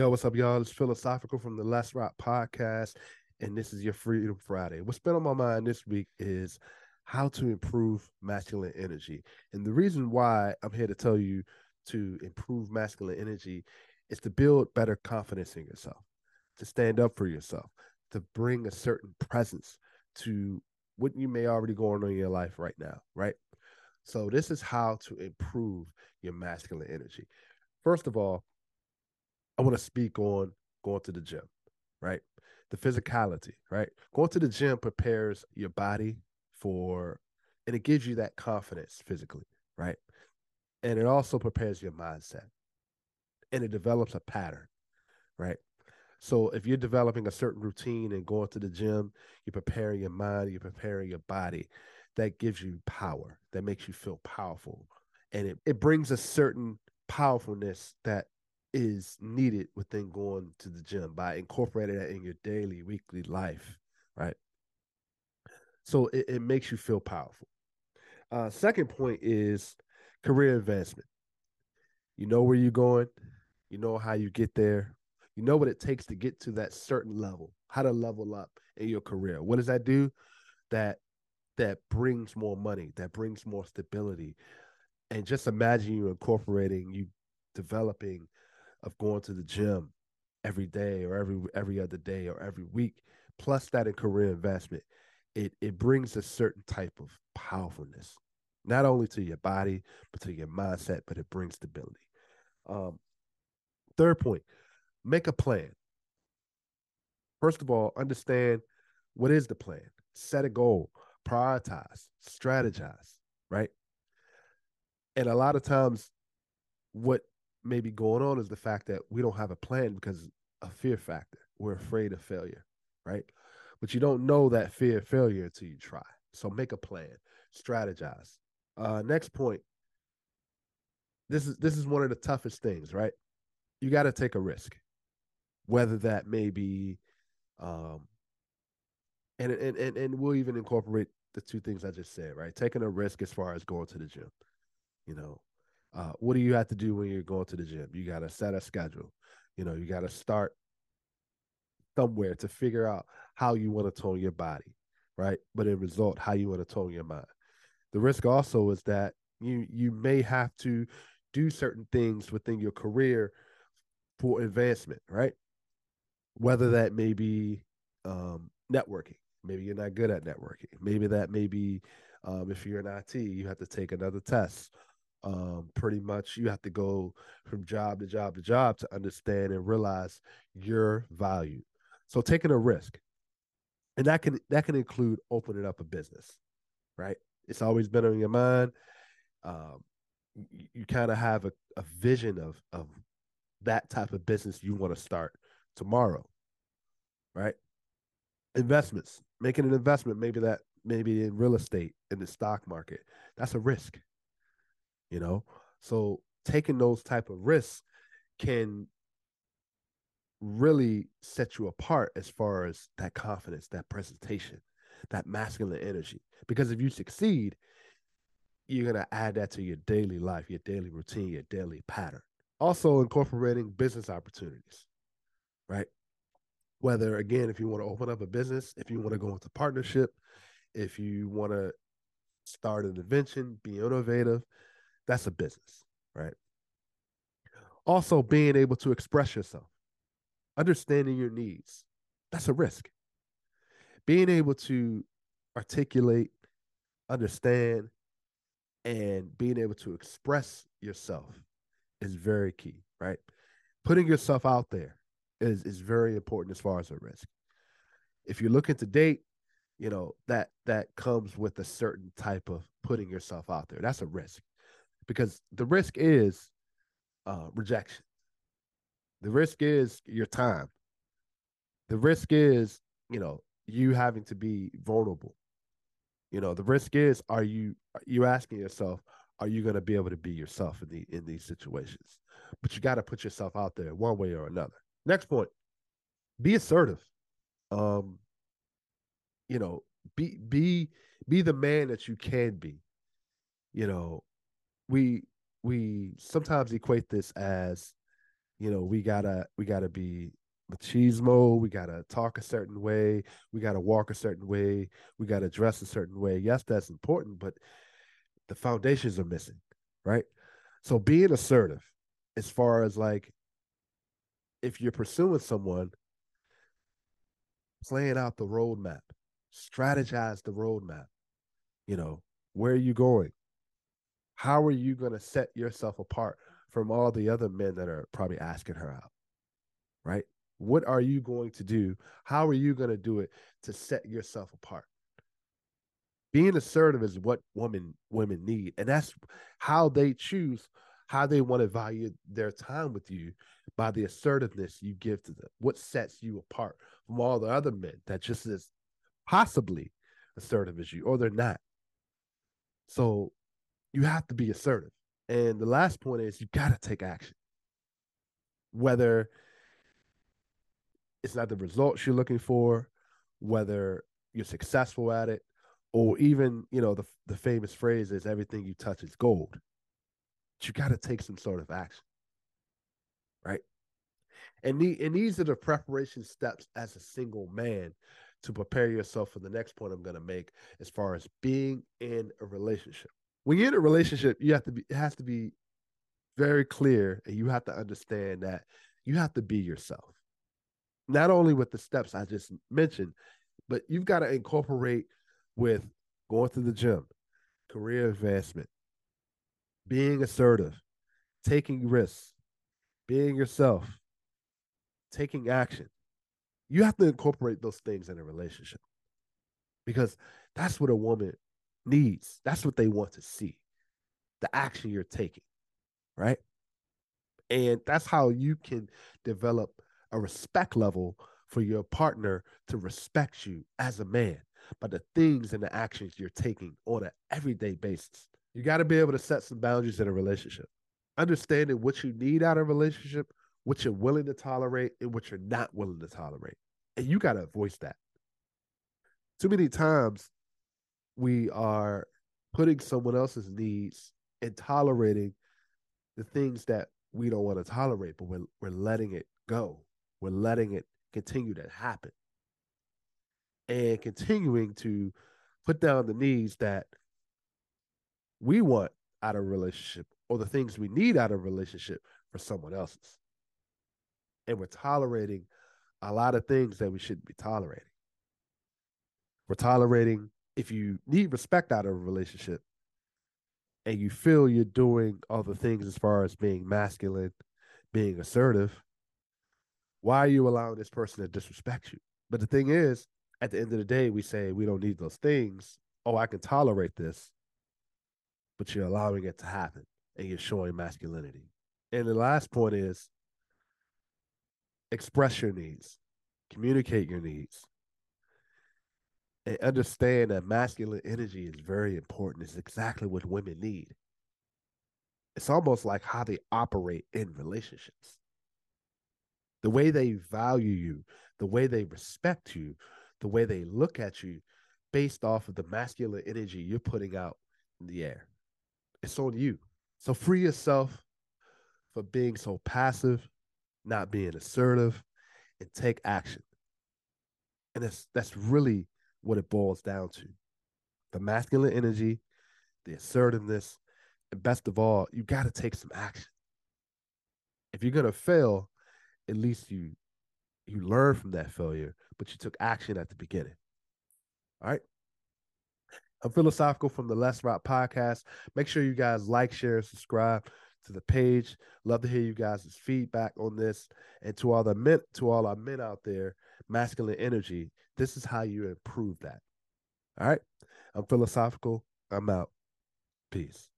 Yo, what's up, y'all? It's Philosophical from the Let's Rock podcast, and this is your Freedom Friday. What's been on my mind this week is how to improve masculine energy. And the reason why I'm here to tell you to improve masculine energy is to build better confidence in yourself, to stand up for yourself, to bring a certain presence to what you may already going on in your life right now, right? So this is how to improve your masculine energy. First of all, I want to speak on going to the gym, right? The physicality, right? Going to the gym prepares your body for, and it gives you that confidence physically, right? And it also prepares your mindset and it develops a pattern, right? So if you're developing a certain routine and going to the gym, you're preparing your mind, you're preparing your body. That gives you power, that makes you feel powerful. And it, it brings a certain powerfulness that is needed within going to the gym by incorporating that in your daily, weekly life, right? So it, it makes you feel powerful. Uh, second point is career advancement. You know where you're going, you know how you get there, you know what it takes to get to that certain level, how to level up in your career. What does that do? That that brings more money, that brings more stability. And just imagine you incorporating, you developing of going to the gym every day or every every other day or every week, plus that in career investment, it it brings a certain type of powerfulness, not only to your body but to your mindset, but it brings stability. Um, third point, make a plan. First of all, understand what is the plan. Set a goal, prioritize, strategize, right? And a lot of times, what may be going on is the fact that we don't have a plan because a fear factor. We're afraid of failure, right? But you don't know that fear of failure until you try. So make a plan, strategize. Uh, next point. This is this is one of the toughest things, right? You got to take a risk, whether that may be, um, and and and and we'll even incorporate the two things I just said, right? Taking a risk as far as going to the gym, you know, uh, what do you have to do when you're going to the gym? You got to set a schedule. You know, you got to start somewhere to figure out how you want to tone your body, right? But in result, how you want to tone your mind. The risk also is that you you may have to do certain things within your career for advancement, right? Whether that may be um, networking, maybe you're not good at networking. Maybe that may be um, if you're in IT, you have to take another test um, pretty much you have to go from job to job to job to understand and realize your value. So taking a risk, and that can that can include opening up a business, right? It's always been on your mind. Um, you, you kind of have a, a vision of of that type of business you want to start tomorrow, right? Investments, making an investment, maybe that maybe in real estate in the stock market, that's a risk you know? So taking those type of risks can really set you apart as far as that confidence that presentation that masculine energy. Because if you succeed you're going to add that to your daily life your daily routine your daily pattern. Also incorporating business opportunities right? Whether again if you want to open up a business if you want to go into partnership if you want to start an invention be innovative that's a business, right? Also, being able to express yourself, understanding your needs, that's a risk. Being able to articulate, understand, and being able to express yourself is very key, right? Putting yourself out there is, is very important as far as a risk. If you're looking to date, you know, that that comes with a certain type of putting yourself out there. That's a risk because the risk is uh, rejection. The risk is your time. The risk is, you know, you having to be vulnerable. You know, the risk is, are you you asking yourself, are you going to be able to be yourself in the in these situations? But you got to put yourself out there one way or another. Next point, be assertive. Um, you know, be be be the man that you can be. You know, we we sometimes equate this as you know, we gotta we gotta be machismo, we gotta talk a certain way, we gotta walk a certain way, we gotta dress a certain way. Yes, that's important, but the foundations are missing, right? So being assertive, as far as like if you're pursuing someone, playing out the roadmap, strategize the roadmap. You know, where are you going? How are you going to set yourself apart from all the other men that are probably asking her out? Right? What are you going to do? How are you going to do it to set yourself apart? Being assertive is what women women need, and that's how they choose how they want to value their time with you by the assertiveness you give to them. What sets you apart from all the other men that just is possibly assertive as you, or they're not. So you have to be assertive. And the last point is you got to take action. Whether it's not the results you're looking for, whether you're successful at it, or even, you know, the, the famous phrase is everything you touch is gold. But you got to take some sort of action. Right. And, the, and these are the preparation steps as a single man to prepare yourself for the next point I'm going to make as far as being in a relationship. When you're in a relationship, you have to be, it has to be very clear and you have to understand that you have to be yourself. Not only with the steps I just mentioned, but you've got to incorporate with going to the gym, career advancement, being assertive, taking risks, being yourself, taking action. You have to incorporate those things in a relationship because that's what a woman needs. That's what they want to see the action you're taking, right? And that's how you can develop a respect level for your partner to respect you as a man by the things and the actions you're taking on an everyday basis. You got to be able to set some boundaries in a relationship. Understanding what you need out of a relationship what you're willing to tolerate and what you're not willing to tolerate. And you got to voice that. Too many times we are putting someone else's needs and tolerating the things that we don't want to tolerate, but we're, we're letting it go. We're letting it continue to happen and continuing to put down the needs that we want out of a relationship or the things we need out of a relationship for someone else's and we're tolerating a lot of things that we shouldn't be tolerating. We're tolerating if you need respect out of a relationship and you feel you're doing all the things as far as being masculine, being assertive, why are you allowing this person to disrespect you? But the thing is, at the end of the day, we say we don't need those things. Oh, I can tolerate this, but you're allowing it to happen and you're showing masculinity. And the last point is express your needs, communicate your needs, and understand that masculine energy is very important. It's exactly what women need. It's almost like how they operate in relationships. The way they value you, the way they respect you, the way they look at you based off of the masculine energy you're putting out in the air. It's on you. So free yourself for being so passive not being assertive, and take action. And that's that's really what it boils down to. The masculine energy, the assertiveness, and best of all, you got to take some action. If you're gonna fail, at least you you learn from that failure, but you took action at the beginning. All right. I'm philosophical from the Let's Rock podcast. Make sure you guys like, share, subscribe to the page. Love to hear you guys' feedback on this. And to all the men, to all our men out there, masculine energy, this is how you improve that. All right. I'm philosophical. I'm out. Peace.